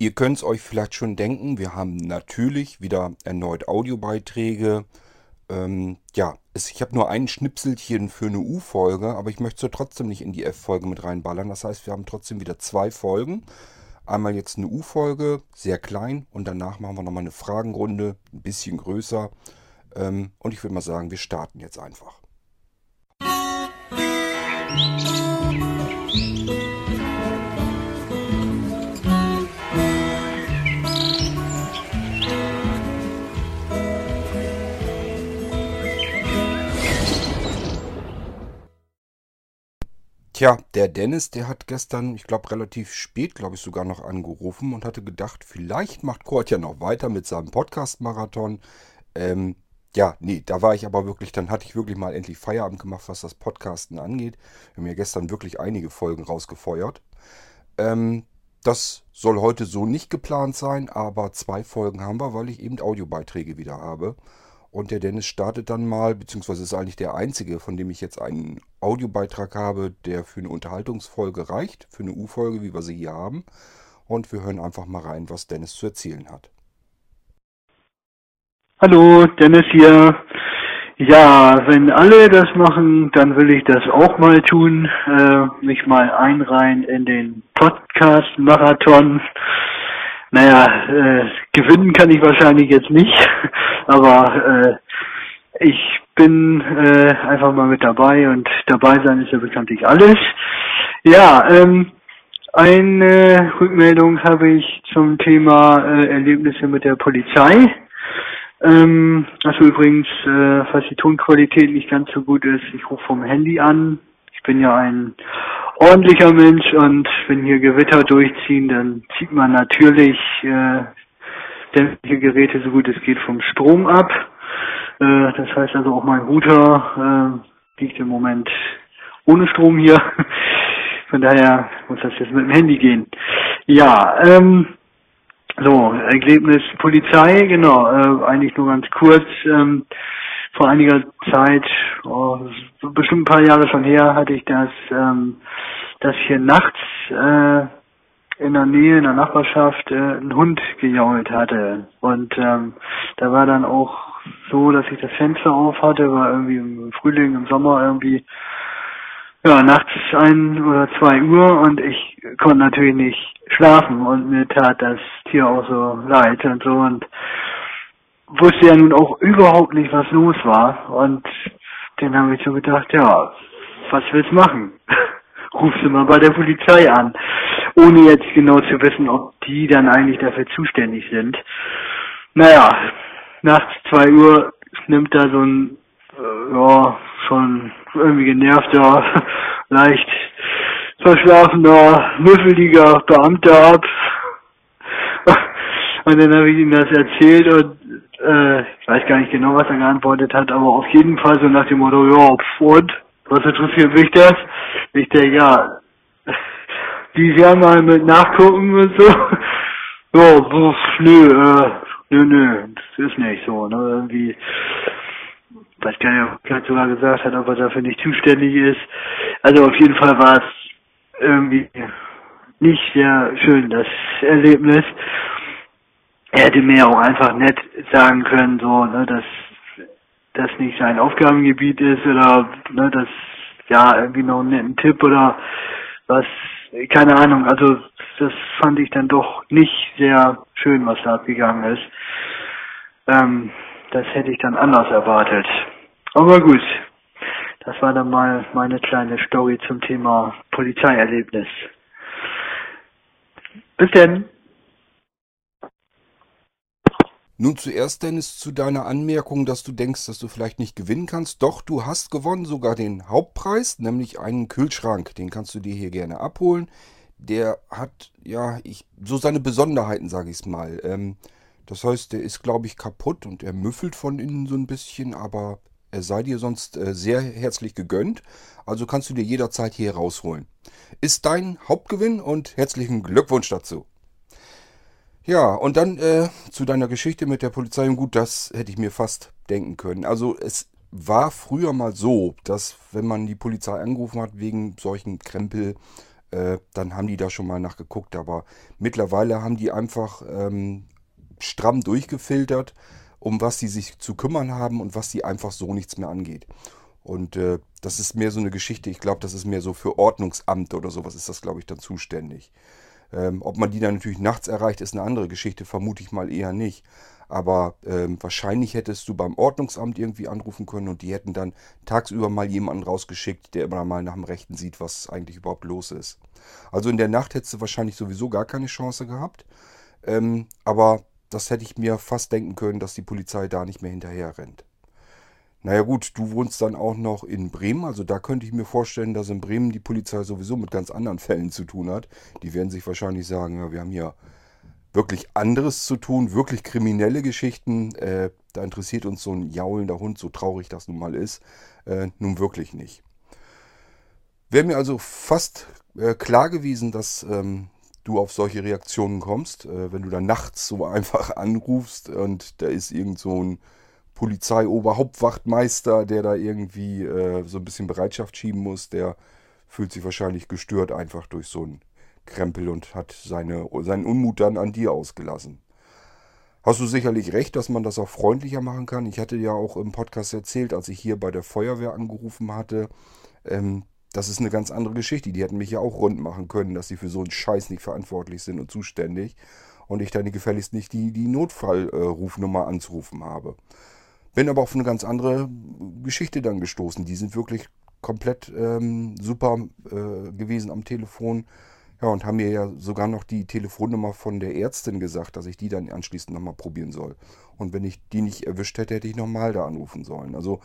Ihr könnt es euch vielleicht schon denken, wir haben natürlich wieder erneut Audiobeiträge. Ähm, ja, es, ich habe nur ein Schnipselchen für eine U-Folge, aber ich möchte trotzdem nicht in die F-Folge mit reinballern. Das heißt, wir haben trotzdem wieder zwei Folgen. Einmal jetzt eine U-Folge, sehr klein, und danach machen wir nochmal eine Fragenrunde, ein bisschen größer. Ähm, und ich würde mal sagen, wir starten jetzt einfach. Tja, der Dennis, der hat gestern, ich glaube relativ spät, glaube ich sogar noch angerufen und hatte gedacht, vielleicht macht Kurt ja noch weiter mit seinem Podcast-Marathon. Ähm, ja, nee, da war ich aber wirklich, dann hatte ich wirklich mal endlich Feierabend gemacht, was das Podcasten angeht. Wir haben ja gestern wirklich einige Folgen rausgefeuert. Ähm, das soll heute so nicht geplant sein, aber zwei Folgen haben wir, weil ich eben Audiobeiträge wieder habe. Und der Dennis startet dann mal, beziehungsweise ist eigentlich der einzige, von dem ich jetzt einen Audiobeitrag habe, der für eine Unterhaltungsfolge reicht, für eine U-Folge, wie wir sie hier haben. Und wir hören einfach mal rein, was Dennis zu erzählen hat. Hallo, Dennis hier. Ja, wenn alle das machen, dann will ich das auch mal tun, äh, mich mal einreihen in den Podcast-Marathon. Naja, äh, gewinnen kann ich wahrscheinlich jetzt nicht, aber äh, ich bin äh, einfach mal mit dabei und dabei sein ist ja bekanntlich alles. Ja, ähm, eine Rückmeldung habe ich zum Thema äh, Erlebnisse mit der Polizei. Ähm, also übrigens, äh, falls die Tonqualität nicht ganz so gut ist, ich rufe vom Handy an. Ich bin ja ein ordentlicher Mensch und wenn hier Gewitter durchziehen, dann zieht man natürlich äh, sämtliche Geräte so gut es geht vom Strom ab. Äh, das heißt also auch mein Router äh, liegt im Moment ohne Strom hier. Von daher muss das jetzt mit dem Handy gehen. Ja, ähm, so, Ergebnis Polizei, genau, äh, eigentlich nur ganz kurz. Ähm, vor einiger Zeit, oh, bestimmt ein paar Jahre schon her, hatte ich das, ähm, dass hier nachts äh, in der Nähe, in der Nachbarschaft, äh, ein Hund gejault hatte. Und ähm, da war dann auch so, dass ich das Fenster auf hatte, war irgendwie im Frühling, im Sommer irgendwie ja, nachts ein oder zwei Uhr und ich konnte natürlich nicht schlafen und mir tat das Tier auch so leid und so und wusste ja nun auch überhaupt nicht, was los war. Und dann habe ich so gedacht, ja, was willst du machen? Rufst du mal bei der Polizei an. Ohne jetzt genau zu wissen, ob die dann eigentlich dafür zuständig sind. Naja, nachts zwei Uhr nimmt da so ein, äh, ja, schon irgendwie genervter, leicht verschlafener, müffeliger Beamter ab. Und dann habe ich ihm das erzählt und äh, ich weiß gar nicht genau, was er geantwortet hat, aber auf jeden Fall so nach dem Motto, ja, und? Was interessiert mich das? Ich denke, ja, die werden mal mit nachgucken und so. Ja, pf, nö, äh, nö, nö, das ist nicht so, ne, irgendwie, weiß gar nicht, ob er sogar gesagt hat, ob er dafür nicht zuständig ist. Also auf jeden Fall war es irgendwie nicht sehr schön, das Erlebnis er hätte mir auch einfach nett sagen können, so, ne, dass das nicht sein Aufgabengebiet ist oder ne, dass ja irgendwie noch einen netten Tipp oder was, keine Ahnung, also das fand ich dann doch nicht sehr schön, was da abgegangen ist. Ähm, das hätte ich dann anders erwartet. Aber gut, das war dann mal meine kleine Story zum Thema Polizeierlebnis. Bis denn. Nun zuerst, Dennis, zu deiner Anmerkung, dass du denkst, dass du vielleicht nicht gewinnen kannst. Doch, du hast gewonnen, sogar den Hauptpreis, nämlich einen Kühlschrank. Den kannst du dir hier gerne abholen. Der hat, ja, ich, so seine Besonderheiten, sage ich es mal. Ähm, das heißt, der ist, glaube ich, kaputt und er müffelt von innen so ein bisschen, aber er sei dir sonst äh, sehr herzlich gegönnt. Also kannst du dir jederzeit hier rausholen. Ist dein Hauptgewinn und herzlichen Glückwunsch dazu. Ja, und dann äh, zu deiner Geschichte mit der Polizei. Und gut, das hätte ich mir fast denken können. Also es war früher mal so, dass wenn man die Polizei angerufen hat wegen solchen Krempel, äh, dann haben die da schon mal nachgeguckt. Aber mittlerweile haben die einfach ähm, stramm durchgefiltert, um was sie sich zu kümmern haben und was sie einfach so nichts mehr angeht. Und äh, das ist mehr so eine Geschichte, ich glaube, das ist mehr so für Ordnungsamt oder sowas ist das, glaube ich, dann zuständig. Ähm, ob man die dann natürlich nachts erreicht, ist eine andere Geschichte, vermute ich mal eher nicht. Aber ähm, wahrscheinlich hättest du beim Ordnungsamt irgendwie anrufen können und die hätten dann tagsüber mal jemanden rausgeschickt, der immer mal nach dem Rechten sieht, was eigentlich überhaupt los ist. Also in der Nacht hättest du wahrscheinlich sowieso gar keine Chance gehabt. Ähm, aber das hätte ich mir fast denken können, dass die Polizei da nicht mehr hinterher rennt. Naja gut, du wohnst dann auch noch in Bremen, also da könnte ich mir vorstellen, dass in Bremen die Polizei sowieso mit ganz anderen Fällen zu tun hat. Die werden sich wahrscheinlich sagen, ja, wir haben hier wirklich anderes zu tun, wirklich kriminelle Geschichten. Äh, da interessiert uns so ein jaulender Hund, so traurig das nun mal ist, äh, nun wirklich nicht. Wäre mir also fast äh, klar gewesen, dass ähm, du auf solche Reaktionen kommst, äh, wenn du dann nachts so einfach anrufst und da ist irgend so ein Polizeioberhauptwachtmeister, der da irgendwie äh, so ein bisschen Bereitschaft schieben muss, der fühlt sich wahrscheinlich gestört einfach durch so einen Krempel und hat seine, seinen Unmut dann an dir ausgelassen. Hast du sicherlich recht, dass man das auch freundlicher machen kann. Ich hatte ja auch im Podcast erzählt, als ich hier bei der Feuerwehr angerufen hatte, ähm, das ist eine ganz andere Geschichte. Die hätten mich ja auch rund machen können, dass sie für so einen Scheiß nicht verantwortlich sind und zuständig. Und ich dann gefälligst nicht die, die Notfallrufnummer anzurufen habe. Bin aber auf eine ganz andere Geschichte dann gestoßen. Die sind wirklich komplett ähm, super äh, gewesen am Telefon. Ja, und haben mir ja sogar noch die Telefonnummer von der Ärztin gesagt, dass ich die dann anschließend nochmal probieren soll. Und wenn ich die nicht erwischt hätte, hätte ich nochmal da anrufen sollen. Also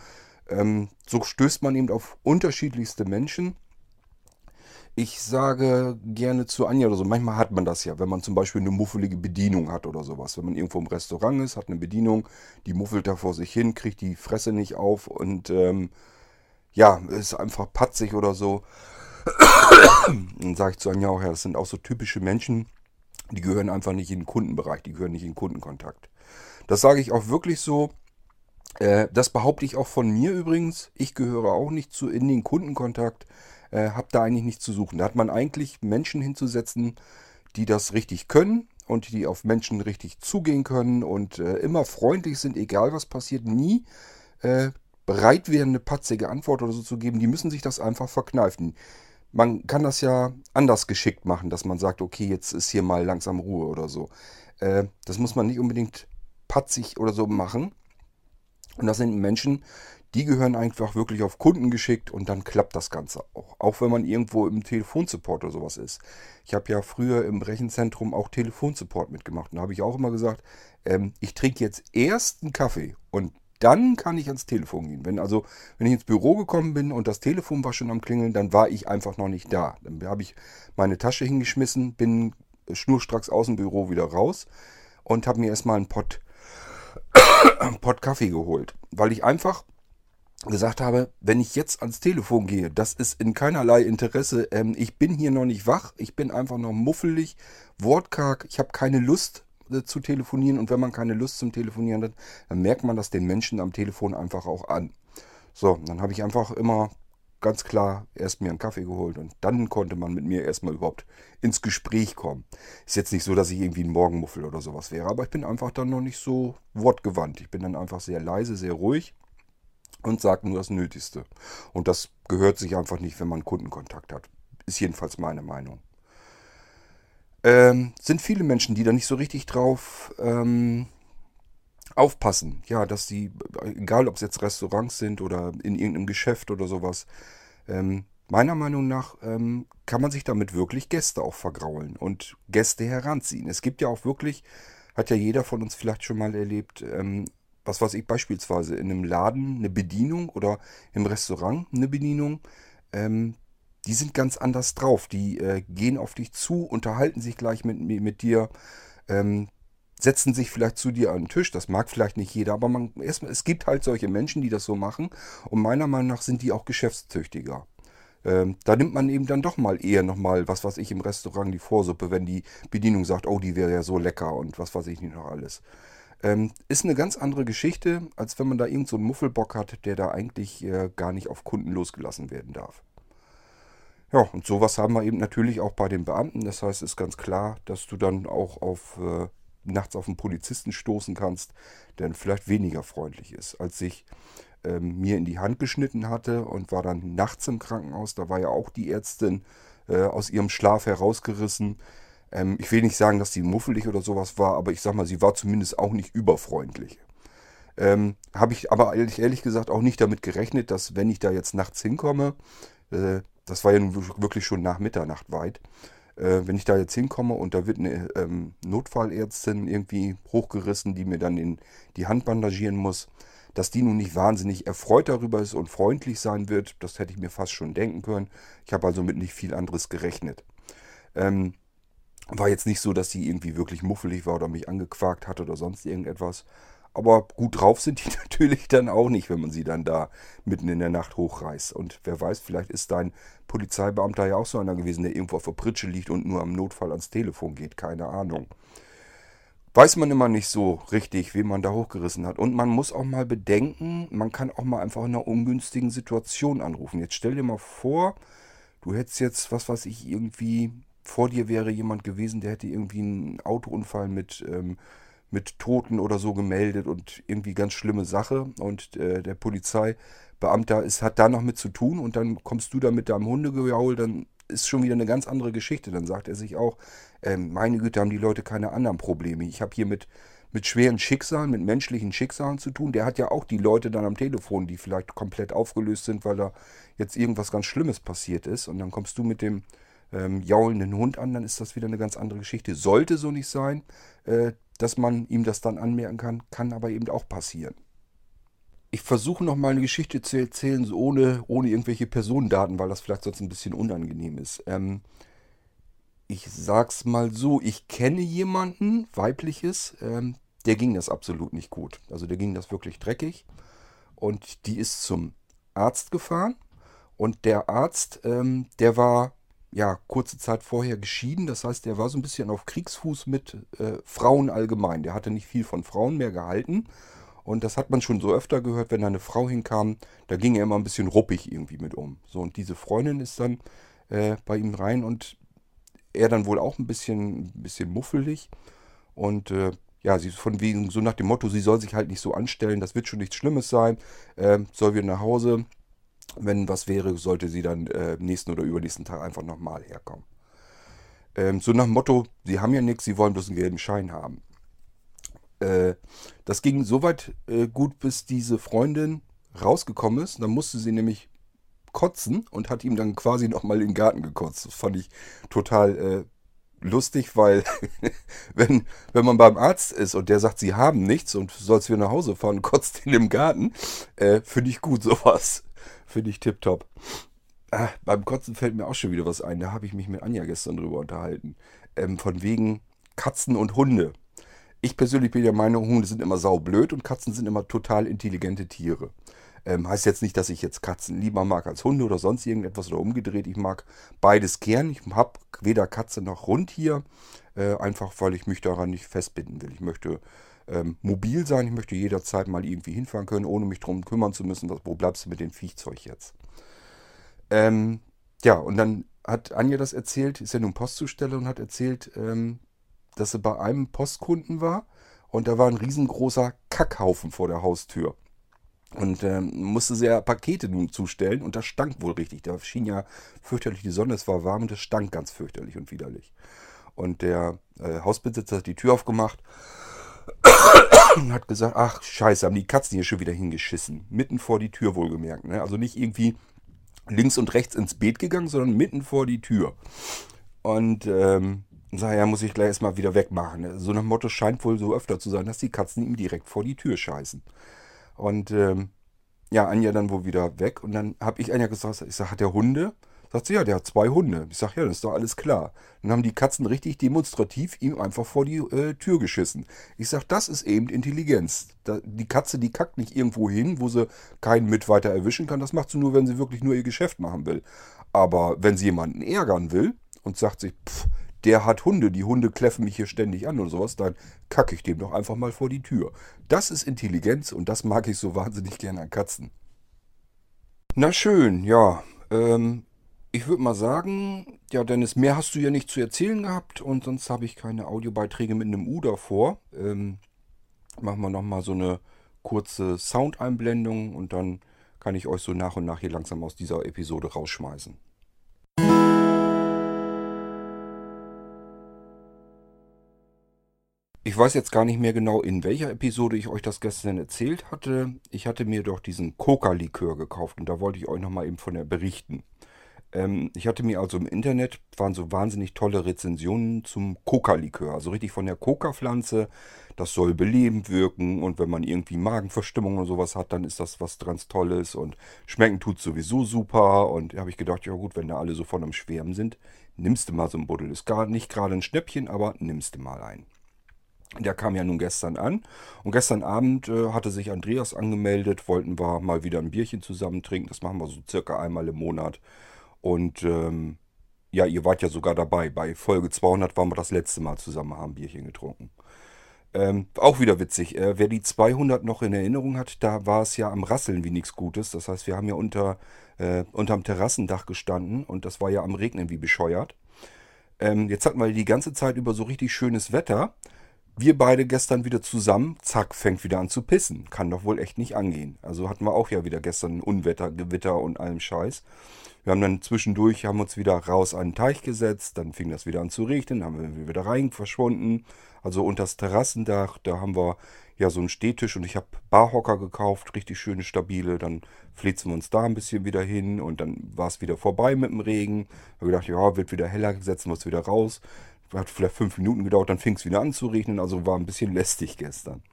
ähm, so stößt man eben auf unterschiedlichste Menschen. Ich sage gerne zu Anja oder so, manchmal hat man das ja, wenn man zum Beispiel eine muffelige Bedienung hat oder sowas. Wenn man irgendwo im Restaurant ist, hat eine Bedienung, die muffelt da vor sich hin, kriegt die Fresse nicht auf und ähm, ja, ist einfach patzig oder so. Dann sage ich zu Anja auch, ja, das sind auch so typische Menschen, die gehören einfach nicht in den Kundenbereich, die gehören nicht in den Kundenkontakt. Das sage ich auch wirklich so. Äh, das behaupte ich auch von mir übrigens. Ich gehöre auch nicht zu in den Kundenkontakt äh, habe da eigentlich nichts zu suchen. Da hat man eigentlich Menschen hinzusetzen, die das richtig können und die auf Menschen richtig zugehen können und äh, immer freundlich sind, egal was passiert, nie äh, bereit wären, eine patzige Antwort oder so zu geben. Die müssen sich das einfach verkneifen. Man kann das ja anders geschickt machen, dass man sagt, okay, jetzt ist hier mal langsam Ruhe oder so. Äh, das muss man nicht unbedingt patzig oder so machen. Und das sind Menschen, die gehören einfach wirklich auf Kunden geschickt und dann klappt das Ganze auch. Auch wenn man irgendwo im Telefonsupport oder sowas ist. Ich habe ja früher im Rechenzentrum auch Telefonsupport mitgemacht. Und da habe ich auch immer gesagt, ähm, ich trinke jetzt erst einen Kaffee und dann kann ich ans Telefon gehen. Wenn also, wenn ich ins Büro gekommen bin und das Telefon war schon am Klingeln, dann war ich einfach noch nicht da. Dann habe ich meine Tasche hingeschmissen, bin schnurstracks aus dem Büro wieder raus und habe mir erstmal einen Pott, Pott Kaffee geholt. Weil ich einfach gesagt habe, wenn ich jetzt ans Telefon gehe, das ist in keinerlei Interesse. Ähm, ich bin hier noch nicht wach, ich bin einfach noch muffelig, wortkarg, ich habe keine Lust äh, zu telefonieren und wenn man keine Lust zum Telefonieren hat, dann merkt man das den Menschen am Telefon einfach auch an. So, dann habe ich einfach immer ganz klar erst mir einen Kaffee geholt und dann konnte man mit mir erstmal überhaupt ins Gespräch kommen. Ist jetzt nicht so, dass ich irgendwie ein Morgenmuffel oder sowas wäre, aber ich bin einfach dann noch nicht so wortgewandt. Ich bin dann einfach sehr leise, sehr ruhig und sagt nur das Nötigste. Und das gehört sich einfach nicht, wenn man Kundenkontakt hat. Ist jedenfalls meine Meinung. Ähm, sind viele Menschen, die da nicht so richtig drauf ähm, aufpassen. Ja, dass die, egal ob es jetzt Restaurants sind oder in irgendeinem Geschäft oder sowas, ähm, meiner Meinung nach ähm, kann man sich damit wirklich Gäste auch vergraulen und Gäste heranziehen. Es gibt ja auch wirklich, hat ja jeder von uns vielleicht schon mal erlebt, ähm, was weiß ich, beispielsweise in einem Laden eine Bedienung oder im Restaurant eine Bedienung, ähm, die sind ganz anders drauf. Die äh, gehen auf dich zu, unterhalten sich gleich mit, mit dir, ähm, setzen sich vielleicht zu dir an den Tisch. Das mag vielleicht nicht jeder, aber man, erstmal, es gibt halt solche Menschen, die das so machen. Und meiner Meinung nach sind die auch geschäftstüchtiger. Ähm, da nimmt man eben dann doch mal eher nochmal, was weiß ich, im Restaurant die Vorsuppe, wenn die Bedienung sagt, oh, die wäre ja so lecker und was weiß ich nicht noch alles. Ähm, ist eine ganz andere Geschichte, als wenn man da irgend so Muffelbock hat, der da eigentlich äh, gar nicht auf Kunden losgelassen werden darf. Ja, und sowas haben wir eben natürlich auch bei den Beamten. Das heißt, es ist ganz klar, dass du dann auch auf äh, nachts auf einen Polizisten stoßen kannst, der vielleicht weniger freundlich ist, als ich ähm, mir in die Hand geschnitten hatte und war dann nachts im Krankenhaus. Da war ja auch die Ärztin äh, aus ihrem Schlaf herausgerissen. Ähm, ich will nicht sagen, dass sie muffelig oder sowas war, aber ich sag mal, sie war zumindest auch nicht überfreundlich. Ähm, Habe ich aber ehrlich, ehrlich, gesagt auch nicht damit gerechnet, dass wenn ich da jetzt nachts hinkomme, äh, das war ja nun wirklich schon nach Mitternacht weit, äh, wenn ich da jetzt hinkomme und da wird eine ähm, Notfallärztin irgendwie hochgerissen, die mir dann in die Hand bandagieren muss, dass die nun nicht wahnsinnig erfreut darüber ist und freundlich sein wird, das hätte ich mir fast schon denken können. Ich habe also mit nicht viel anderes gerechnet. Ähm, war jetzt nicht so, dass sie irgendwie wirklich muffelig war oder mich angequakt hat oder sonst irgendetwas. Aber gut drauf sind die natürlich dann auch nicht, wenn man sie dann da mitten in der Nacht hochreißt. Und wer weiß, vielleicht ist dein Polizeibeamter ja auch so einer gewesen, der irgendwo auf der Pritsche liegt und nur am Notfall ans Telefon geht. Keine Ahnung weiß man immer nicht so richtig, wen man da hochgerissen hat. Und man muss auch mal bedenken, man kann auch mal einfach in einer ungünstigen Situation anrufen. Jetzt stell dir mal vor, du hättest jetzt, was weiß ich, irgendwie, vor dir wäre jemand gewesen, der hätte irgendwie einen Autounfall mit, ähm, mit Toten oder so gemeldet und irgendwie ganz schlimme Sache. Und äh, der Polizeibeamter ist, hat da noch mit zu tun und dann kommst du da mit deinem Hundegejaul, dann ist schon wieder eine ganz andere Geschichte. Dann sagt er sich auch, ähm, meine Güte, haben die Leute keine anderen Probleme. Ich habe hier mit, mit schweren Schicksalen, mit menschlichen Schicksalen zu tun. Der hat ja auch die Leute dann am Telefon, die vielleicht komplett aufgelöst sind, weil da jetzt irgendwas ganz Schlimmes passiert ist. Und dann kommst du mit dem ähm, jaulenden Hund an, dann ist das wieder eine ganz andere Geschichte. Sollte so nicht sein, äh, dass man ihm das dann anmerken kann, kann aber eben auch passieren. Ich versuche noch mal eine Geschichte zu erzählen, ohne, ohne irgendwelche Personendaten, weil das vielleicht sonst ein bisschen unangenehm ist. Ähm, ich sag's mal so, ich kenne jemanden, weibliches, ähm, der ging das absolut nicht gut. Also der ging das wirklich dreckig. Und die ist zum Arzt gefahren. Und der Arzt, ähm, der war ja kurze Zeit vorher geschieden. Das heißt, der war so ein bisschen auf Kriegsfuß mit äh, Frauen allgemein. Der hatte nicht viel von Frauen mehr gehalten. Und das hat man schon so öfter gehört, wenn da eine Frau hinkam, da ging er immer ein bisschen ruppig irgendwie mit um. So, und diese Freundin ist dann äh, bei ihm rein und er dann wohl auch ein bisschen, ein bisschen muffelig. Und äh, ja, sie von wegen so nach dem Motto, sie soll sich halt nicht so anstellen, das wird schon nichts Schlimmes sein, äh, soll wieder nach Hause. Wenn was wäre, sollte sie dann äh, nächsten oder übernächsten Tag einfach nochmal herkommen. Ähm, so nach dem Motto, sie haben ja nichts, sie wollen bloß einen gelben Schein haben. Äh, das ging so weit äh, gut, bis diese Freundin rausgekommen ist. Dann musste sie nämlich kotzen und hat ihm dann quasi nochmal in den Garten gekotzt. Das fand ich total äh, lustig, weil wenn, wenn man beim Arzt ist und der sagt, sie haben nichts und sollst wieder nach Hause fahren, kotzt in dem Garten, äh, finde ich gut sowas. Finde ich tipptopp. Ah, beim Kotzen fällt mir auch schon wieder was ein. Da habe ich mich mit Anja gestern drüber unterhalten. Ähm, von wegen Katzen und Hunde. Ich persönlich bin der Meinung, Hunde sind immer saublöd und Katzen sind immer total intelligente Tiere. Ähm, heißt jetzt nicht, dass ich jetzt Katzen lieber mag als Hunde oder sonst irgendetwas oder umgedreht. Ich mag beides gern. Ich habe weder Katze noch Hund hier. Äh, einfach weil ich mich daran nicht festbinden will. Ich möchte ähm, mobil sein. Ich möchte jederzeit mal irgendwie hinfahren können, ohne mich darum kümmern zu müssen, dass, wo bleibst du mit dem Viechzeug jetzt. Ähm, ja, und dann hat Anja das erzählt, ist ja nun Postzusteller und hat erzählt, ähm, dass sie bei einem Postkunden war und da war ein riesengroßer Kackhaufen vor der Haustür. Und ähm, musste sehr Pakete nun zustellen und das stank wohl richtig. Da schien ja fürchterlich die Sonne, es war warm und es stank ganz fürchterlich und widerlich. Und der äh, Hausbesitzer hat die Tür aufgemacht und hat gesagt, ach scheiße, haben die Katzen hier schon wieder hingeschissen. Mitten vor die Tür wohlgemerkt. Ne? Also nicht irgendwie links und rechts ins Beet gegangen, sondern mitten vor die Tür. Und ähm, sag, ja, muss ich gleich erstmal wieder wegmachen. Ne? So nach Motto scheint wohl so öfter zu sein, dass die Katzen ihm direkt vor die Tür scheißen. Und ähm, ja, Anja dann wohl wieder weg. Und dann habe ich Anja gesagt, ich sage, hat der Hunde? Sagt sie, ja, der hat zwei Hunde. Ich sage, ja, das ist doch alles klar. Dann haben die Katzen richtig demonstrativ ihm einfach vor die äh, Tür geschissen. Ich sage, das ist eben Intelligenz. Da, die Katze, die kackt nicht irgendwo hin, wo sie keinen mit weiter erwischen kann. Das macht sie nur, wenn sie wirklich nur ihr Geschäft machen will. Aber wenn sie jemanden ärgern will und sagt sich, pff, der hat Hunde, die Hunde kläffen mich hier ständig an und sowas, dann kacke ich dem doch einfach mal vor die Tür. Das ist Intelligenz und das mag ich so wahnsinnig gerne an Katzen. Na schön, ja. Ähm, ich würde mal sagen, ja, Dennis, mehr hast du ja nicht zu erzählen gehabt und sonst habe ich keine Audiobeiträge mit einem U davor. Ähm, machen wir nochmal so eine kurze Soundeinblendung und dann kann ich euch so nach und nach hier langsam aus dieser Episode rausschmeißen. Ich weiß jetzt gar nicht mehr genau, in welcher Episode ich euch das gestern erzählt hatte. Ich hatte mir doch diesen Coca-Likör gekauft und da wollte ich euch nochmal eben von der berichten. Ähm, ich hatte mir also im Internet, waren so wahnsinnig tolle Rezensionen zum Coca-Likör, also richtig von der Coca-Pflanze. Das soll belebend wirken und wenn man irgendwie Magenverstimmung und sowas hat, dann ist das was ganz Tolles und schmecken tut sowieso super. Und da habe ich gedacht, ja gut, wenn da alle so von am Schwärmen sind, nimmst du mal so ein Buddel. Ist gar nicht gerade ein Schnäppchen, aber nimmst du mal ein. Der kam ja nun gestern an. Und gestern Abend äh, hatte sich Andreas angemeldet, wollten wir mal wieder ein Bierchen zusammen trinken. Das machen wir so circa einmal im Monat. Und ähm, ja, ihr wart ja sogar dabei. Bei Folge 200 waren wir das letzte Mal zusammen, haben Bierchen getrunken. Ähm, auch wieder witzig. Äh, wer die 200 noch in Erinnerung hat, da war es ja am Rasseln wie nichts Gutes. Das heißt, wir haben ja unter, äh, unterm Terrassendach gestanden und das war ja am Regnen wie bescheuert. Ähm, jetzt hatten wir die ganze Zeit über so richtig schönes Wetter wir beide gestern wieder zusammen, zack, fängt wieder an zu pissen. Kann doch wohl echt nicht angehen. Also hatten wir auch ja wieder gestern Unwetter, Gewitter und allem Scheiß. Wir haben dann zwischendurch, haben uns wieder raus an den Teich gesetzt, dann fing das wieder an zu regnen, haben wir wieder rein verschwunden. Also unter das Terrassendach, da haben wir ja so einen Stehtisch und ich habe Barhocker gekauft, richtig schöne, stabile. Dann flitzen wir uns da ein bisschen wieder hin und dann war es wieder vorbei mit dem Regen. Da habe gedacht, ja, wird wieder heller, setzen wir es wieder raus hat vielleicht fünf Minuten gedauert, dann fing es wieder an zu regnen, also war ein bisschen lästig gestern.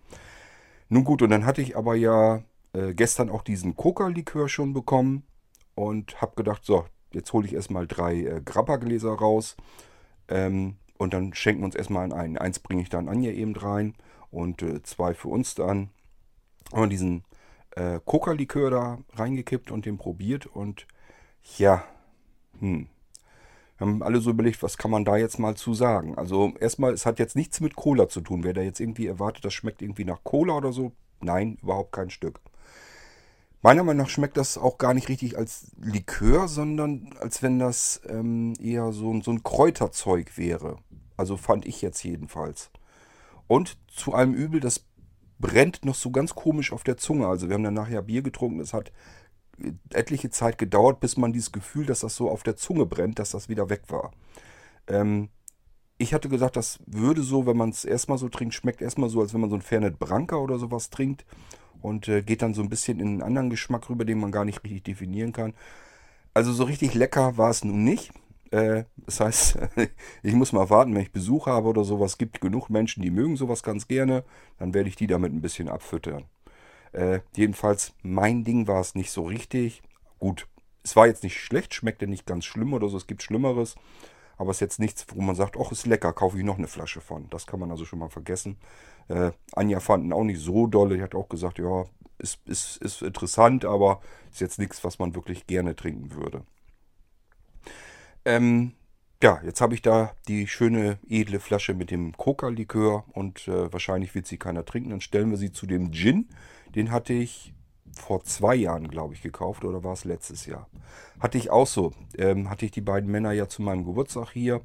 Nun gut, und dann hatte ich aber ja äh, gestern auch diesen Coca-Likör schon bekommen und habe gedacht, so, jetzt hole ich erstmal drei äh, Grappa-Gläser raus ähm, und dann schenken wir uns erstmal einen. Eins bringe ich dann Anja eben rein und äh, zwei für uns dann. Haben wir diesen äh, Coca-Likör da reingekippt und den probiert und ja, hm, haben alle so überlegt, was kann man da jetzt mal zu sagen. Also erstmal, es hat jetzt nichts mit Cola zu tun. Wer da jetzt irgendwie erwartet, das schmeckt irgendwie nach Cola oder so, nein, überhaupt kein Stück. Meiner Meinung nach schmeckt das auch gar nicht richtig als Likör, sondern als wenn das ähm, eher so, so ein Kräuterzeug wäre. Also fand ich jetzt jedenfalls. Und zu allem Übel, das brennt noch so ganz komisch auf der Zunge. Also wir haben dann nachher Bier getrunken, es hat etliche Zeit gedauert, bis man dieses Gefühl, dass das so auf der Zunge brennt, dass das wieder weg war. Ähm, ich hatte gesagt, das würde so, wenn man es erstmal so trinkt, schmeckt erstmal so, als wenn man so ein Fernet Branca oder sowas trinkt und äh, geht dann so ein bisschen in einen anderen Geschmack rüber, den man gar nicht richtig definieren kann. Also so richtig lecker war es nun nicht. Äh, das heißt, ich muss mal warten, wenn ich Besuch habe oder sowas. Es gibt genug Menschen, die mögen sowas ganz gerne. Dann werde ich die damit ein bisschen abfüttern. Äh, jedenfalls, mein Ding war es nicht so richtig. Gut, es war jetzt nicht schlecht, schmeckte nicht ganz schlimm oder so, es gibt Schlimmeres. Aber es ist jetzt nichts, wo man sagt, ach, ist lecker, kaufe ich noch eine Flasche von. Das kann man also schon mal vergessen. Äh, Anja fanden auch nicht so dolle. Die hat auch gesagt, ja, ist, ist, ist interessant, aber ist jetzt nichts, was man wirklich gerne trinken würde. Ähm, ja, jetzt habe ich da die schöne edle Flasche mit dem Coca-Likör und äh, wahrscheinlich wird sie keiner trinken. Dann stellen wir sie zu dem Gin. Den hatte ich vor zwei Jahren, glaube ich, gekauft oder war es letztes Jahr. Hatte ich auch so. Ähm, hatte ich die beiden Männer ja zu meinem Geburtstag hier.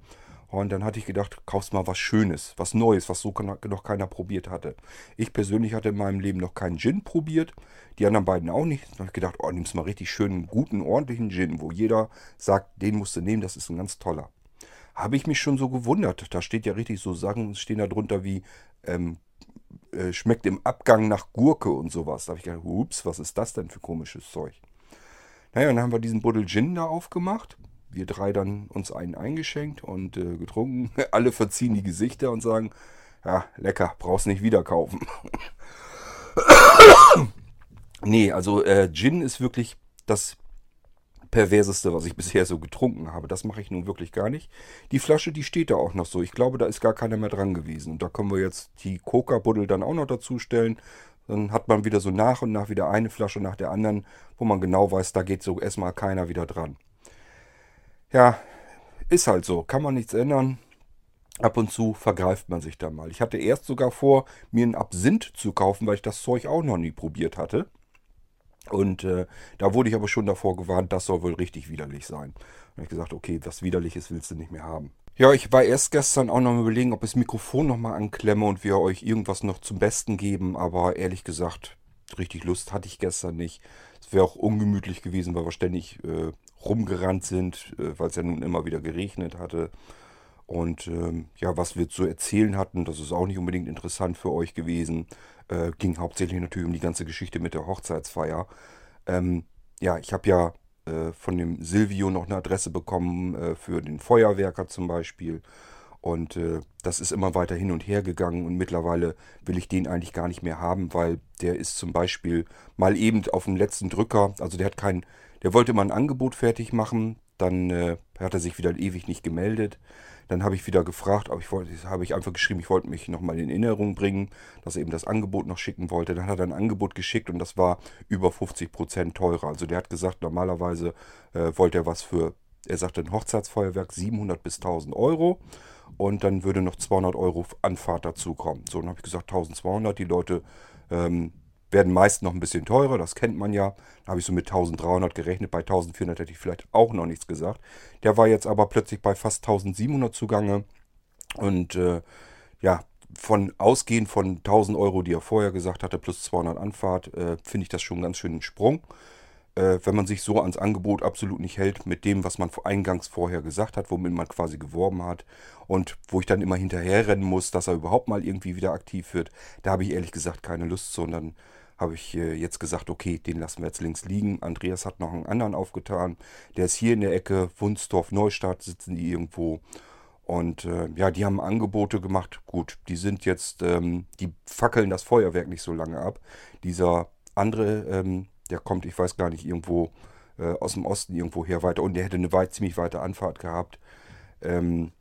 Und dann hatte ich gedacht, kaufst mal was Schönes, was Neues, was so noch keiner probiert hatte. Ich persönlich hatte in meinem Leben noch keinen Gin probiert, die anderen beiden auch nicht. Dann habe ich gedacht, oh, nimmst mal richtig schönen, guten, ordentlichen Gin, wo jeder sagt, den musst du nehmen, das ist ein ganz toller habe ich mich schon so gewundert. Da steht ja richtig so Sachen, stehen da drunter wie ähm, äh, schmeckt im Abgang nach Gurke und sowas. Da habe ich gedacht, ups, was ist das denn für komisches Zeug? Naja, dann haben wir diesen Buddel Gin da aufgemacht. Wir drei dann uns einen eingeschenkt und äh, getrunken. Alle verziehen die Gesichter und sagen, ja, lecker, brauchst nicht wieder kaufen. nee, also äh, Gin ist wirklich das perverseste, was ich bisher so getrunken habe. Das mache ich nun wirklich gar nicht. Die Flasche, die steht da auch noch so. Ich glaube, da ist gar keiner mehr dran gewesen. Und da können wir jetzt die Coca-Buddel dann auch noch dazu stellen. Dann hat man wieder so nach und nach wieder eine Flasche nach der anderen, wo man genau weiß, da geht so erstmal keiner wieder dran. Ja, ist halt so. Kann man nichts ändern. Ab und zu vergreift man sich da mal. Ich hatte erst sogar vor, mir einen Absinth zu kaufen, weil ich das Zeug auch noch nie probiert hatte. Und äh, da wurde ich aber schon davor gewarnt, das soll wohl richtig widerlich sein. Habe ich gesagt, okay, was widerliches willst du nicht mehr haben. Ja, ich war erst gestern auch noch mal überlegen, ob ich das Mikrofon nochmal anklemme und wir euch irgendwas noch zum Besten geben. Aber ehrlich gesagt, richtig Lust hatte ich gestern nicht. Es wäre auch ungemütlich gewesen, weil wir ständig äh, rumgerannt sind, äh, weil es ja nun immer wieder geregnet hatte. Und ähm, ja, was wir zu erzählen hatten, das ist auch nicht unbedingt interessant für euch gewesen. Äh, ging hauptsächlich natürlich um die ganze Geschichte mit der Hochzeitsfeier. Ähm, ja, ich habe ja äh, von dem Silvio noch eine Adresse bekommen äh, für den Feuerwerker zum Beispiel. Und äh, das ist immer weiter hin und her gegangen und mittlerweile will ich den eigentlich gar nicht mehr haben, weil der ist zum Beispiel mal eben auf dem letzten Drücker, also der hat kein, der wollte mal ein Angebot fertig machen, dann äh, hat er sich wieder ewig nicht gemeldet. Dann habe ich wieder gefragt, aber ich wollte, habe ich einfach geschrieben, ich wollte mich nochmal in Erinnerung bringen, dass er eben das Angebot noch schicken wollte. Dann hat er ein Angebot geschickt und das war über 50 Prozent teurer. Also der hat gesagt, normalerweise äh, wollte er was für, er sagte ein Hochzeitsfeuerwerk 700 bis 1000 Euro und dann würde noch 200 Euro Anfahrt dazukommen. So, dann habe ich gesagt 1200. Die Leute ähm, werden meist noch ein bisschen teurer, das kennt man ja. Da habe ich so mit 1300 gerechnet, bei 1400 hätte ich vielleicht auch noch nichts gesagt. Der war jetzt aber plötzlich bei fast 1700 zugange. Und äh, ja, von ausgehend von 1000 Euro, die er vorher gesagt hatte, plus 200 Anfahrt, äh, finde ich das schon einen ganz schönen Sprung. Äh, wenn man sich so ans Angebot absolut nicht hält mit dem, was man eingangs vorher gesagt hat, womit man quasi geworben hat und wo ich dann immer hinterherrennen muss, dass er überhaupt mal irgendwie wieder aktiv wird, da habe ich ehrlich gesagt keine Lust zu. Und habe ich äh, jetzt gesagt, okay, den lassen wir jetzt links liegen. Andreas hat noch einen anderen aufgetan. Der ist hier in der Ecke, Wunsdorf, Neustadt, sitzen die irgendwo. Und äh, ja, die haben Angebote gemacht. Gut, die sind jetzt, ähm, die fackeln das Feuerwerk nicht so lange ab. Dieser andere, ähm, der kommt, ich weiß gar nicht, irgendwo äh, aus dem Osten irgendwo her weiter. Und der hätte eine weit, ziemlich weite Anfahrt gehabt. Ähm,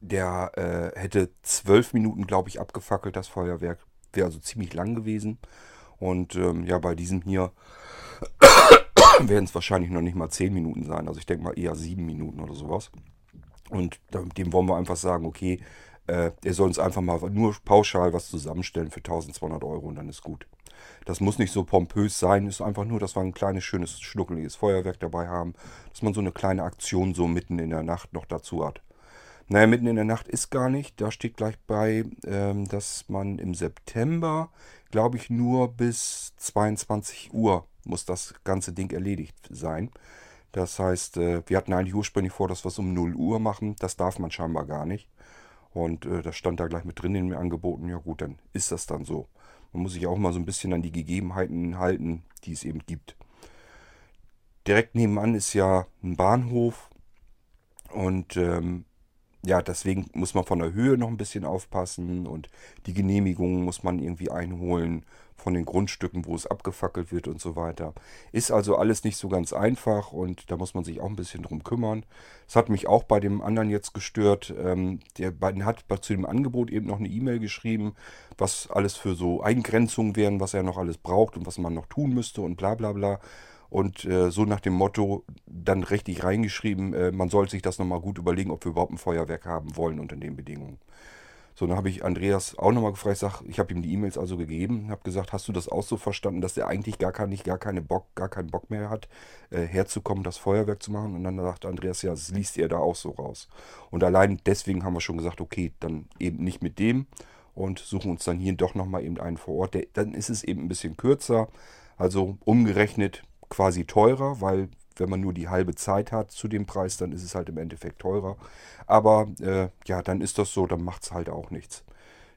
der äh, hätte zwölf Minuten, glaube ich, abgefackelt, das Feuerwerk wäre also ziemlich lang gewesen. Und ähm, ja, bei diesem hier werden es wahrscheinlich noch nicht mal 10 Minuten sein. Also ich denke mal eher 7 Minuten oder sowas. Und dem wollen wir einfach sagen, okay, äh, er soll uns einfach mal nur pauschal was zusammenstellen für 1200 Euro und dann ist gut. Das muss nicht so pompös sein, ist einfach nur, dass wir ein kleines, schönes, schnuckeliges Feuerwerk dabei haben, dass man so eine kleine Aktion so mitten in der Nacht noch dazu hat. Naja, mitten in der Nacht ist gar nicht. Da steht gleich bei, ähm, dass man im September, glaube ich, nur bis 22 Uhr muss das ganze Ding erledigt sein. Das heißt, äh, wir hatten eigentlich ursprünglich vor, dass wir es um 0 Uhr machen. Das darf man scheinbar gar nicht. Und äh, das stand da gleich mit drin in den Angeboten. Ja gut, dann ist das dann so. Man muss sich auch mal so ein bisschen an die Gegebenheiten halten, die es eben gibt. Direkt nebenan ist ja ein Bahnhof. Und ähm, ja, deswegen muss man von der Höhe noch ein bisschen aufpassen und die Genehmigungen muss man irgendwie einholen von den Grundstücken, wo es abgefackelt wird und so weiter. Ist also alles nicht so ganz einfach und da muss man sich auch ein bisschen drum kümmern. Es hat mich auch bei dem anderen jetzt gestört. Ähm, der hat zu dem Angebot eben noch eine E-Mail geschrieben, was alles für so Eingrenzungen wären, was er noch alles braucht und was man noch tun müsste und bla bla bla. Und äh, so nach dem Motto dann richtig reingeschrieben, äh, man sollte sich das nochmal gut überlegen, ob wir überhaupt ein Feuerwerk haben wollen unter den Bedingungen. So, dann habe ich Andreas auch nochmal gefragt, ich, sag, ich habe ihm die E-Mails also gegeben, habe gesagt, hast du das auch so verstanden, dass er eigentlich gar, kann, nicht, gar, keine Bock, gar keinen Bock mehr hat, äh, herzukommen, das Feuerwerk zu machen? Und dann sagte Andreas, ja, das liest er da auch so raus. Und allein deswegen haben wir schon gesagt, okay, dann eben nicht mit dem und suchen uns dann hier doch nochmal eben einen vor Ort. Der, dann ist es eben ein bisschen kürzer, also umgerechnet quasi teurer, weil wenn man nur die halbe Zeit hat zu dem Preis, dann ist es halt im Endeffekt teurer. Aber äh, ja, dann ist das so, dann macht es halt auch nichts.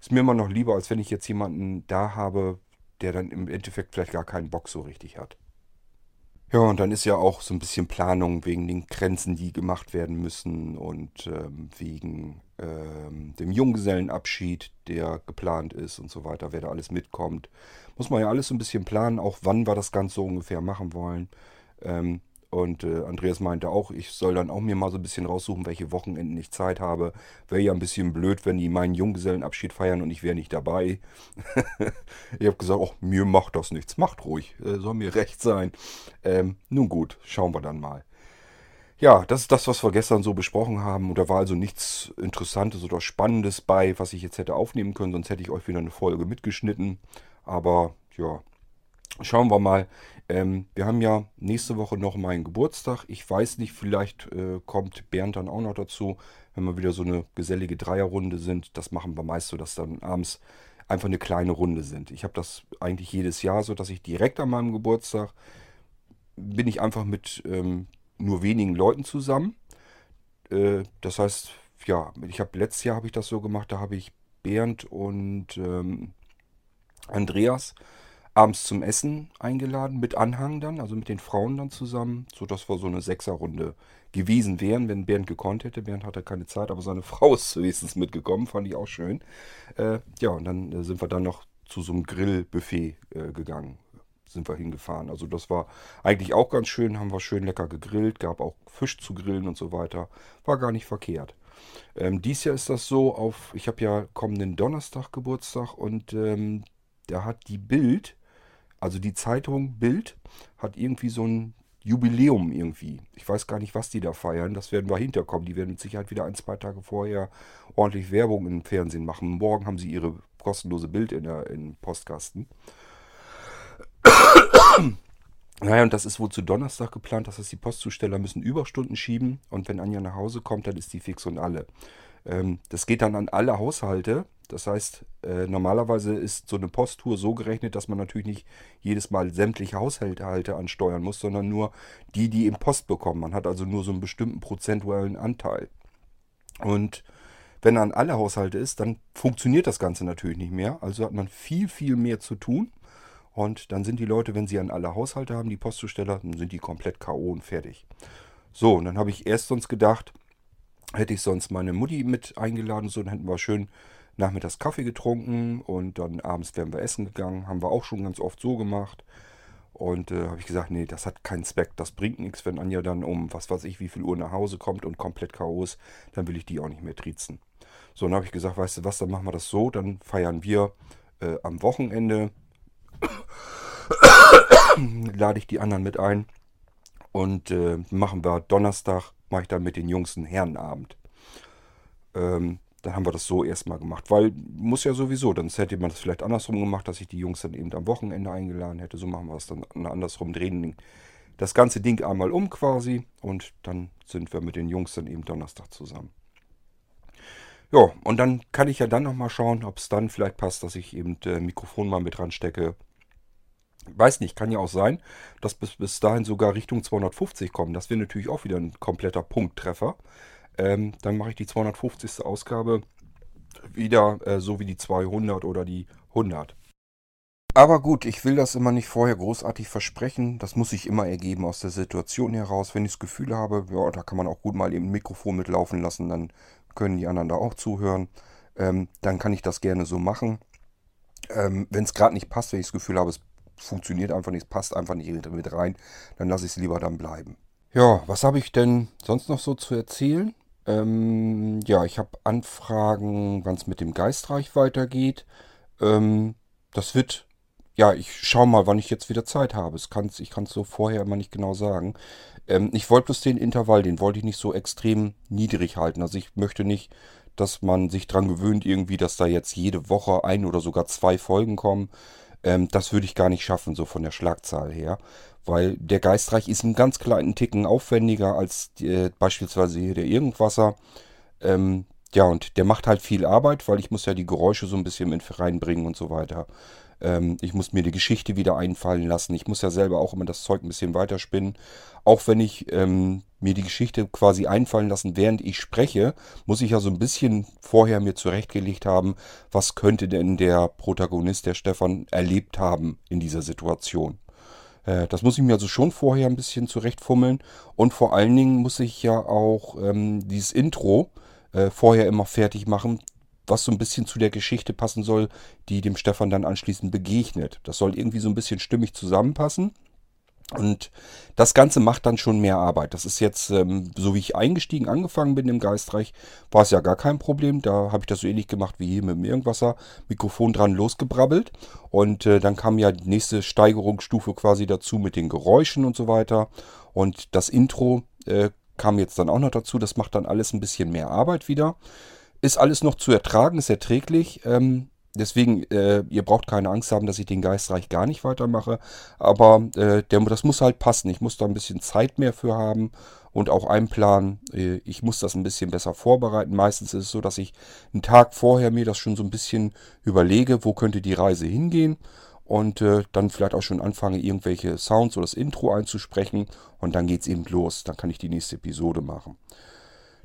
Ist mir immer noch lieber, als wenn ich jetzt jemanden da habe, der dann im Endeffekt vielleicht gar keinen Bock so richtig hat. Ja, und dann ist ja auch so ein bisschen Planung wegen den Grenzen, die gemacht werden müssen und ähm, wegen ähm, dem Junggesellenabschied, der geplant ist und so weiter, wer da alles mitkommt. Muss man ja alles so ein bisschen planen, auch wann wir das Ganze so ungefähr machen wollen. Ähm, und äh, Andreas meinte auch, ich soll dann auch mir mal so ein bisschen raussuchen, welche Wochenenden ich Zeit habe. Wäre ja ein bisschen blöd, wenn die meinen Junggesellenabschied feiern und ich wäre nicht dabei. ich habe gesagt, oh, mir macht das nichts. Macht ruhig, äh, soll mir recht sein. Ähm, nun gut, schauen wir dann mal. Ja, das ist das, was wir gestern so besprochen haben. Und da war also nichts Interessantes oder Spannendes bei, was ich jetzt hätte aufnehmen können. Sonst hätte ich euch wieder eine Folge mitgeschnitten. Aber ja, schauen wir mal. Ähm, wir haben ja nächste Woche noch meinen Geburtstag. Ich weiß nicht, vielleicht äh, kommt Bernd dann auch noch dazu, wenn wir wieder so eine gesellige Dreierrunde sind. Das machen wir meist so, dass dann abends einfach eine kleine Runde sind. Ich habe das eigentlich jedes Jahr so, dass ich direkt an meinem Geburtstag bin ich einfach mit ähm, nur wenigen Leuten zusammen. Äh, das heißt, ja, ich habe letztes Jahr habe ich das so gemacht, da habe ich Bernd und ähm, Andreas abends zum Essen eingeladen, mit Anhang dann, also mit den Frauen dann zusammen, sodass wir so eine Sechserrunde gewesen wären, wenn Bernd gekonnt hätte. Bernd hatte keine Zeit, aber seine Frau ist wenigstens mitgekommen, fand ich auch schön. Äh, ja, und dann äh, sind wir dann noch zu so einem Grillbuffet äh, gegangen, sind wir hingefahren. Also das war eigentlich auch ganz schön, haben wir schön lecker gegrillt, gab auch Fisch zu grillen und so weiter. War gar nicht verkehrt. Ähm, dies Jahr ist das so, auf, ich habe ja kommenden Donnerstag Geburtstag und ähm, da hat die Bild also die Zeitung Bild hat irgendwie so ein Jubiläum irgendwie. Ich weiß gar nicht, was die da feiern. Das werden wir hinterkommen. Die werden mit Sicherheit wieder ein, zwei Tage vorher ordentlich Werbung im Fernsehen machen. Morgen haben sie ihre kostenlose Bild in der in Postkasten. naja, und das ist wohl zu Donnerstag geplant. Das heißt, die Postzusteller müssen Überstunden schieben. Und wenn Anja nach Hause kommt, dann ist die fix und alle. Ähm, das geht dann an alle Haushalte. Das heißt, äh, normalerweise ist so eine Posttour so gerechnet, dass man natürlich nicht jedes Mal sämtliche Haushalte ansteuern muss, sondern nur die, die im Post bekommen. Man hat also nur so einen bestimmten prozentuellen Anteil. Und wenn an alle Haushalte ist, dann funktioniert das Ganze natürlich nicht mehr. Also hat man viel, viel mehr zu tun. Und dann sind die Leute, wenn sie an alle Haushalte haben, die Postzusteller, dann sind die komplett K.O. und fertig. So, und dann habe ich erst sonst gedacht, hätte ich sonst meine Mutti mit eingeladen, so dann hätten wir schön nachmittags Kaffee getrunken und dann abends wären wir essen gegangen. Haben wir auch schon ganz oft so gemacht. Und äh, habe ich gesagt, nee, das hat keinen Zweck, das bringt nichts, wenn Anja dann um was weiß ich wie viel Uhr nach Hause kommt und komplett Chaos, dann will ich die auch nicht mehr triezen. So, dann habe ich gesagt, weißt du was, dann machen wir das so, dann feiern wir äh, am Wochenende, lade ich die anderen mit ein und äh, machen wir Donnerstag, mache ich dann mit den Jungs einen Herrenabend. Ähm, dann haben wir das so erstmal gemacht. Weil muss ja sowieso, dann hätte man das vielleicht andersrum gemacht, dass ich die Jungs dann eben am Wochenende eingeladen hätte. So machen wir es dann andersrum, drehen das ganze Ding einmal um quasi und dann sind wir mit den Jungs dann eben Donnerstag zusammen. Ja, und dann kann ich ja dann nochmal schauen, ob es dann vielleicht passt, dass ich eben äh, Mikrofon mal mit dran stecke. Weiß nicht, kann ja auch sein, dass bis, bis dahin sogar Richtung 250 kommen. Das wäre natürlich auch wieder ein kompletter Punkttreffer. Ähm, dann mache ich die 250. Ausgabe wieder äh, so wie die 200 oder die 100. Aber gut, ich will das immer nicht vorher großartig versprechen. Das muss sich immer ergeben aus der Situation heraus. Wenn ich das Gefühl habe, ja, da kann man auch gut mal eben ein Mikrofon mitlaufen lassen, dann können die anderen da auch zuhören. Ähm, dann kann ich das gerne so machen. Ähm, wenn es gerade nicht passt, wenn ich das Gefühl habe, es funktioniert einfach nicht, es passt einfach nicht mit rein, dann lasse ich es lieber dann bleiben. Ja, was habe ich denn sonst noch so zu erzählen? Ähm, ja, ich habe Anfragen, wann es mit dem Geistreich weitergeht. Ähm, das wird, ja, ich schaue mal, wann ich jetzt wieder Zeit habe. Es kann's, ich kann es so vorher immer nicht genau sagen. Ähm, ich wollte bloß den Intervall, den wollte ich nicht so extrem niedrig halten. Also ich möchte nicht, dass man sich dran gewöhnt, irgendwie, dass da jetzt jede Woche ein oder sogar zwei Folgen kommen. Ähm, das würde ich gar nicht schaffen, so von der Schlagzahl her weil der Geistreich ist einen ganz kleinen Ticken aufwendiger als äh, beispielsweise hier der Irgendwasser. Ähm, ja, und der macht halt viel Arbeit, weil ich muss ja die Geräusche so ein bisschen mit reinbringen und so weiter. Ähm, ich muss mir die Geschichte wieder einfallen lassen. Ich muss ja selber auch immer das Zeug ein bisschen weiterspinnen. Auch wenn ich ähm, mir die Geschichte quasi einfallen lassen, während ich spreche, muss ich ja so ein bisschen vorher mir zurechtgelegt haben, was könnte denn der Protagonist, der Stefan, erlebt haben in dieser Situation. Äh, das muss ich mir also schon vorher ein bisschen zurechtfummeln. Und vor allen Dingen muss ich ja auch ähm, dieses Intro äh, vorher immer fertig machen, was so ein bisschen zu der Geschichte passen soll, die dem Stefan dann anschließend begegnet. Das soll irgendwie so ein bisschen stimmig zusammenpassen. Und das Ganze macht dann schon mehr Arbeit. Das ist jetzt, ähm, so wie ich eingestiegen, angefangen bin im Geistreich, war es ja gar kein Problem. Da habe ich das so ähnlich gemacht wie hier mit dem Irgendwasser. Mikrofon dran losgebrabbelt. Und äh, dann kam ja die nächste Steigerungsstufe quasi dazu mit den Geräuschen und so weiter. Und das Intro äh, kam jetzt dann auch noch dazu. Das macht dann alles ein bisschen mehr Arbeit wieder. Ist alles noch zu ertragen, ist erträglich. Ähm, Deswegen, äh, ihr braucht keine Angst haben, dass ich den Geistreich gar nicht weitermache. Aber äh, der, das muss halt passen. Ich muss da ein bisschen Zeit mehr für haben und auch einplanen. Äh, ich muss das ein bisschen besser vorbereiten. Meistens ist es so, dass ich einen Tag vorher mir das schon so ein bisschen überlege, wo könnte die Reise hingehen. Und äh, dann vielleicht auch schon anfange, irgendwelche Sounds oder das Intro einzusprechen. Und dann geht es eben los. Dann kann ich die nächste Episode machen.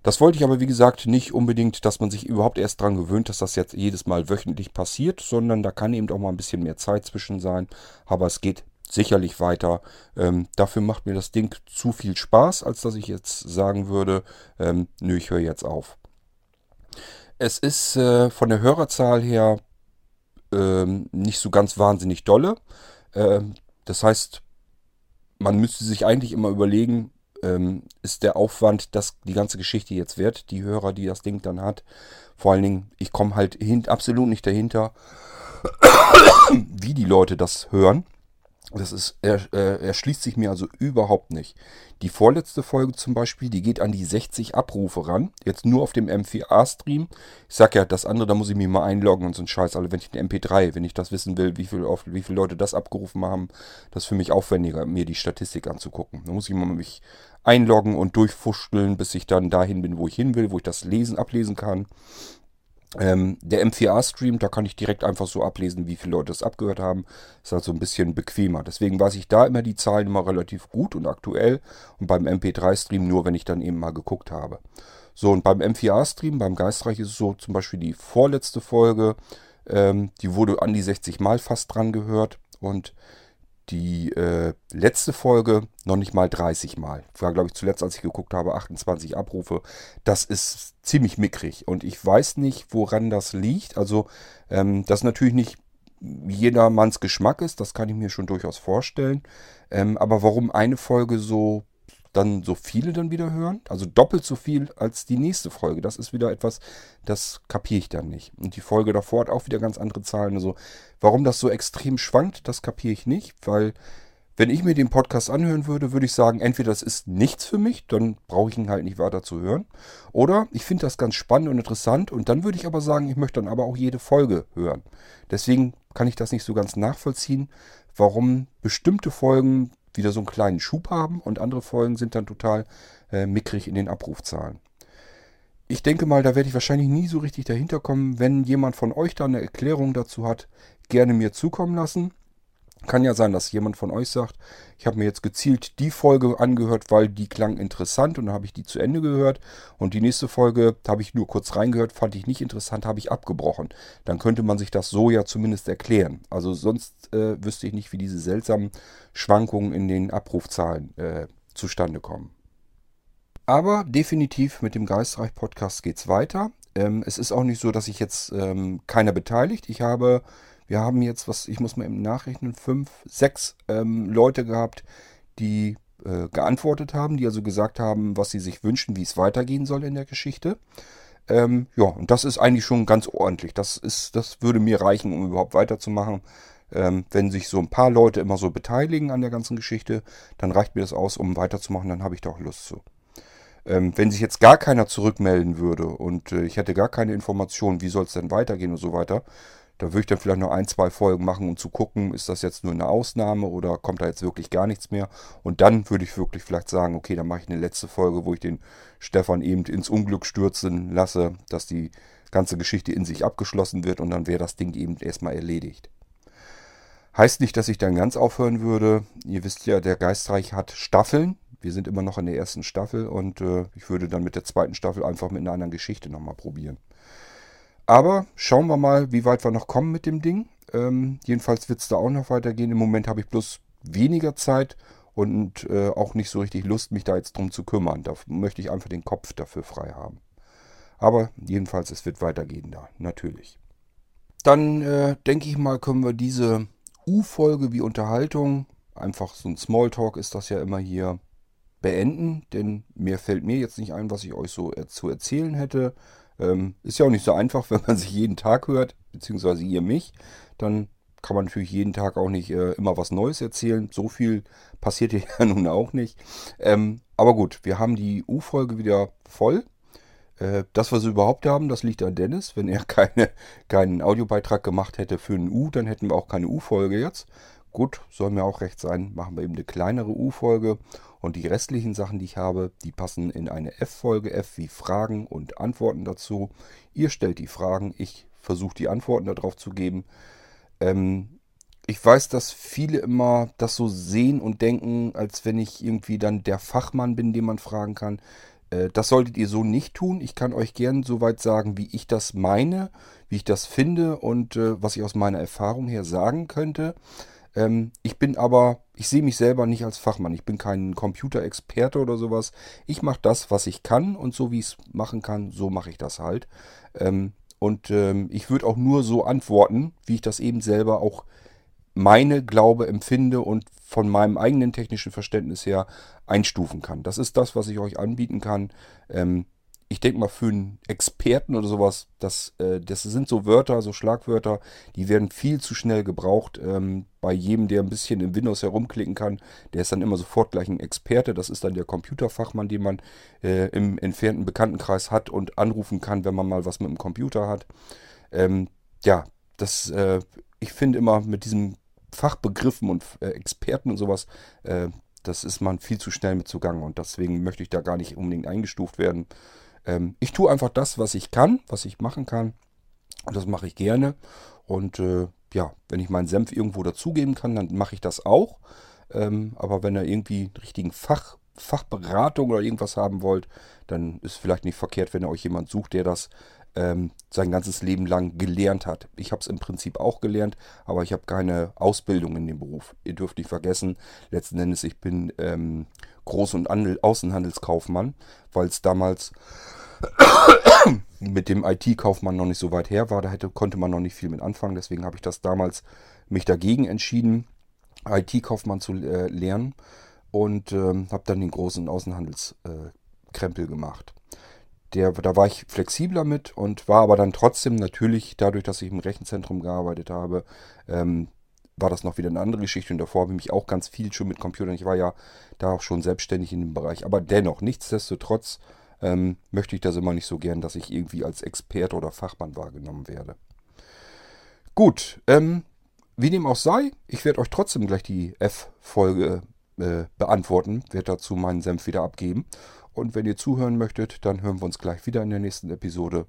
Das wollte ich aber, wie gesagt, nicht unbedingt, dass man sich überhaupt erst daran gewöhnt, dass das jetzt jedes Mal wöchentlich passiert, sondern da kann eben auch mal ein bisschen mehr Zeit zwischen sein. Aber es geht sicherlich weiter. Ähm, dafür macht mir das Ding zu viel Spaß, als dass ich jetzt sagen würde, ähm, nö, ich höre jetzt auf. Es ist äh, von der Hörerzahl her ähm, nicht so ganz wahnsinnig dolle. Ähm, das heißt, man müsste sich eigentlich immer überlegen, ähm, ist der Aufwand, dass die ganze Geschichte jetzt wert, die Hörer, die das Ding dann hat. Vor allen Dingen, ich komme halt hin, absolut nicht dahinter, wie die Leute das hören. Das ist, er, äh, erschließt sich mir also überhaupt nicht. Die vorletzte Folge zum Beispiel, die geht an die 60 Abrufe ran. Jetzt nur auf dem M4A-Stream. Ich sag ja, das andere, da muss ich mich mal einloggen und so ein Scheiß. Also wenn ich den MP3, wenn ich das wissen will, wie, viel, wie viele Leute das abgerufen haben, das ist für mich aufwendiger, mir die Statistik anzugucken. Da muss ich mal mich einloggen und durchfuscheln, bis ich dann dahin bin, wo ich hin will, wo ich das lesen, ablesen kann. Ähm, der M4A-Stream, da kann ich direkt einfach so ablesen, wie viele Leute das abgehört haben. Ist also ein bisschen bequemer. Deswegen weiß ich da immer die Zahlen immer relativ gut und aktuell. Und beim MP3-Stream nur, wenn ich dann eben mal geguckt habe. So, und beim M4A-Stream, beim Geistreich ist es so, zum Beispiel die vorletzte Folge, ähm, die wurde an die 60 Mal fast dran gehört. Und die äh, letzte Folge noch nicht mal 30 Mal. War, glaube ich, zuletzt, als ich geguckt habe, 28 Abrufe. Das ist ziemlich mickrig. Und ich weiß nicht, woran das liegt. Also, ähm, das natürlich nicht jedermanns Geschmack ist. Das kann ich mir schon durchaus vorstellen. Ähm, aber warum eine Folge so dann so viele dann wieder hören. Also doppelt so viel als die nächste Folge. Das ist wieder etwas, das kapiere ich dann nicht. Und die Folge davor hat auch wieder ganz andere Zahlen. Also warum das so extrem schwankt, das kapiere ich nicht, weil wenn ich mir den Podcast anhören würde, würde ich sagen, entweder das ist nichts für mich, dann brauche ich ihn halt nicht weiter zu hören. Oder ich finde das ganz spannend und interessant und dann würde ich aber sagen, ich möchte dann aber auch jede Folge hören. Deswegen kann ich das nicht so ganz nachvollziehen, warum bestimmte Folgen wieder so einen kleinen Schub haben und andere Folgen sind dann total äh, mickrig in den Abrufzahlen. Ich denke mal, da werde ich wahrscheinlich nie so richtig dahinter kommen. Wenn jemand von euch da eine Erklärung dazu hat, gerne mir zukommen lassen. Kann ja sein, dass jemand von euch sagt, ich habe mir jetzt gezielt die Folge angehört, weil die klang interessant und dann habe ich die zu Ende gehört. Und die nächste Folge habe ich nur kurz reingehört, fand ich nicht interessant, habe ich abgebrochen. Dann könnte man sich das so ja zumindest erklären. Also sonst äh, wüsste ich nicht, wie diese seltsamen Schwankungen in den Abrufzahlen äh, zustande kommen. Aber definitiv mit dem Geistreich Podcast geht es weiter. Ähm, es ist auch nicht so, dass ich jetzt ähm, keiner beteiligt. Ich habe wir haben jetzt, was ich muss mal eben nachrechnen, fünf, sechs ähm, Leute gehabt, die äh, geantwortet haben, die also gesagt haben, was sie sich wünschen, wie es weitergehen soll in der Geschichte. Ähm, ja, und das ist eigentlich schon ganz ordentlich. Das, ist, das würde mir reichen, um überhaupt weiterzumachen. Ähm, wenn sich so ein paar Leute immer so beteiligen an der ganzen Geschichte, dann reicht mir das aus, um weiterzumachen, dann habe ich da auch Lust zu. Ähm, wenn sich jetzt gar keiner zurückmelden würde und äh, ich hätte gar keine Informationen, wie soll es denn weitergehen und so weiter, da würde ich dann vielleicht noch ein, zwei Folgen machen, um zu gucken, ist das jetzt nur eine Ausnahme oder kommt da jetzt wirklich gar nichts mehr. Und dann würde ich wirklich vielleicht sagen, okay, dann mache ich eine letzte Folge, wo ich den Stefan eben ins Unglück stürzen lasse, dass die ganze Geschichte in sich abgeschlossen wird und dann wäre das Ding eben erstmal erledigt. Heißt nicht, dass ich dann ganz aufhören würde. Ihr wisst ja, der Geistreich hat Staffeln. Wir sind immer noch in der ersten Staffel und äh, ich würde dann mit der zweiten Staffel einfach mit einer anderen Geschichte nochmal probieren. Aber schauen wir mal, wie weit wir noch kommen mit dem Ding. Ähm, jedenfalls wird es da auch noch weitergehen. Im Moment habe ich bloß weniger Zeit und äh, auch nicht so richtig Lust, mich da jetzt drum zu kümmern. Da möchte ich einfach den Kopf dafür frei haben. Aber jedenfalls, es wird weitergehen da, natürlich. Dann äh, denke ich mal, können wir diese U-Folge wie Unterhaltung, einfach so ein Smalltalk ist das ja immer hier, beenden. Denn mir fällt mir jetzt nicht ein, was ich euch so zu erzählen hätte. Ähm, ist ja auch nicht so einfach, wenn man sich jeden Tag hört, beziehungsweise ihr mich. Dann kann man natürlich jeden Tag auch nicht äh, immer was Neues erzählen. So viel passiert hier ja nun auch nicht. Ähm, aber gut, wir haben die U-Folge wieder voll. Äh, das, was wir überhaupt haben, das liegt an Dennis. Wenn er keine, keinen Audiobeitrag gemacht hätte für ein U, dann hätten wir auch keine U-Folge jetzt. Gut, soll mir auch recht sein, machen wir eben eine kleinere U-Folge. Und die restlichen Sachen, die ich habe, die passen in eine F-Folge. F wie Fragen und Antworten dazu. Ihr stellt die Fragen, ich versuche die Antworten darauf zu geben. Ähm, ich weiß, dass viele immer das so sehen und denken, als wenn ich irgendwie dann der Fachmann bin, den man fragen kann. Äh, das solltet ihr so nicht tun. Ich kann euch gern soweit sagen, wie ich das meine, wie ich das finde und äh, was ich aus meiner Erfahrung her sagen könnte. Ähm, ich bin aber, ich sehe mich selber nicht als Fachmann. Ich bin kein Computerexperte oder sowas. Ich mache das, was ich kann und so wie ich es machen kann, so mache ich das halt. Ähm, und ähm, ich würde auch nur so antworten, wie ich das eben selber auch meine Glaube empfinde und von meinem eigenen technischen Verständnis her einstufen kann. Das ist das, was ich euch anbieten kann. Ähm, ich denke mal, für einen Experten oder sowas, das, äh, das sind so Wörter, so Schlagwörter, die werden viel zu schnell gebraucht. Ähm, bei jedem, der ein bisschen in Windows herumklicken kann, der ist dann immer sofort gleich ein Experte. Das ist dann der Computerfachmann, den man äh, im entfernten Bekanntenkreis hat und anrufen kann, wenn man mal was mit dem Computer hat. Ähm, ja, das, äh, ich finde immer mit diesen Fachbegriffen und äh, Experten und sowas, äh, das ist man viel zu schnell mit zugange und deswegen möchte ich da gar nicht unbedingt eingestuft werden. Ähm, ich tue einfach das, was ich kann, was ich machen kann und das mache ich gerne und äh, ja, wenn ich meinen Senf irgendwo dazugeben kann, dann mache ich das auch. Ähm, aber wenn ihr irgendwie einen richtigen Fach, Fachberatung oder irgendwas haben wollt, dann ist vielleicht nicht verkehrt, wenn ihr euch jemand sucht, der das ähm, sein ganzes Leben lang gelernt hat. Ich habe es im Prinzip auch gelernt, aber ich habe keine Ausbildung in dem Beruf. Ihr dürft nicht vergessen, letzten Endes, ich bin ähm, Groß- und Andel Außenhandelskaufmann, weil es damals mit dem IT-Kaufmann noch nicht so weit her war. Da hätte, konnte man noch nicht viel mit anfangen. Deswegen habe ich das damals mich dagegen entschieden, IT-Kaufmann zu äh, lernen und ähm, habe dann den großen Außenhandelskrempel äh, gemacht der, da war ich flexibler mit und war aber dann trotzdem natürlich, dadurch, dass ich im Rechenzentrum gearbeitet habe, ähm, war das noch wieder eine andere Geschichte und davor habe ich mich auch ganz viel schon mit Computern. Ich war ja da auch schon selbstständig in dem Bereich. Aber dennoch, nichtsdestotrotz ähm, möchte ich das immer nicht so gern, dass ich irgendwie als Experte oder Fachmann wahrgenommen werde. Gut, ähm, wie dem auch sei, ich werde euch trotzdem gleich die F-Folge äh, beantworten, werde dazu meinen Senf wieder abgeben. Und wenn ihr zuhören möchtet, dann hören wir uns gleich wieder in der nächsten Episode.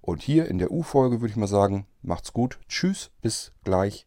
Und hier in der U-Folge würde ich mal sagen, macht's gut. Tschüss, bis gleich,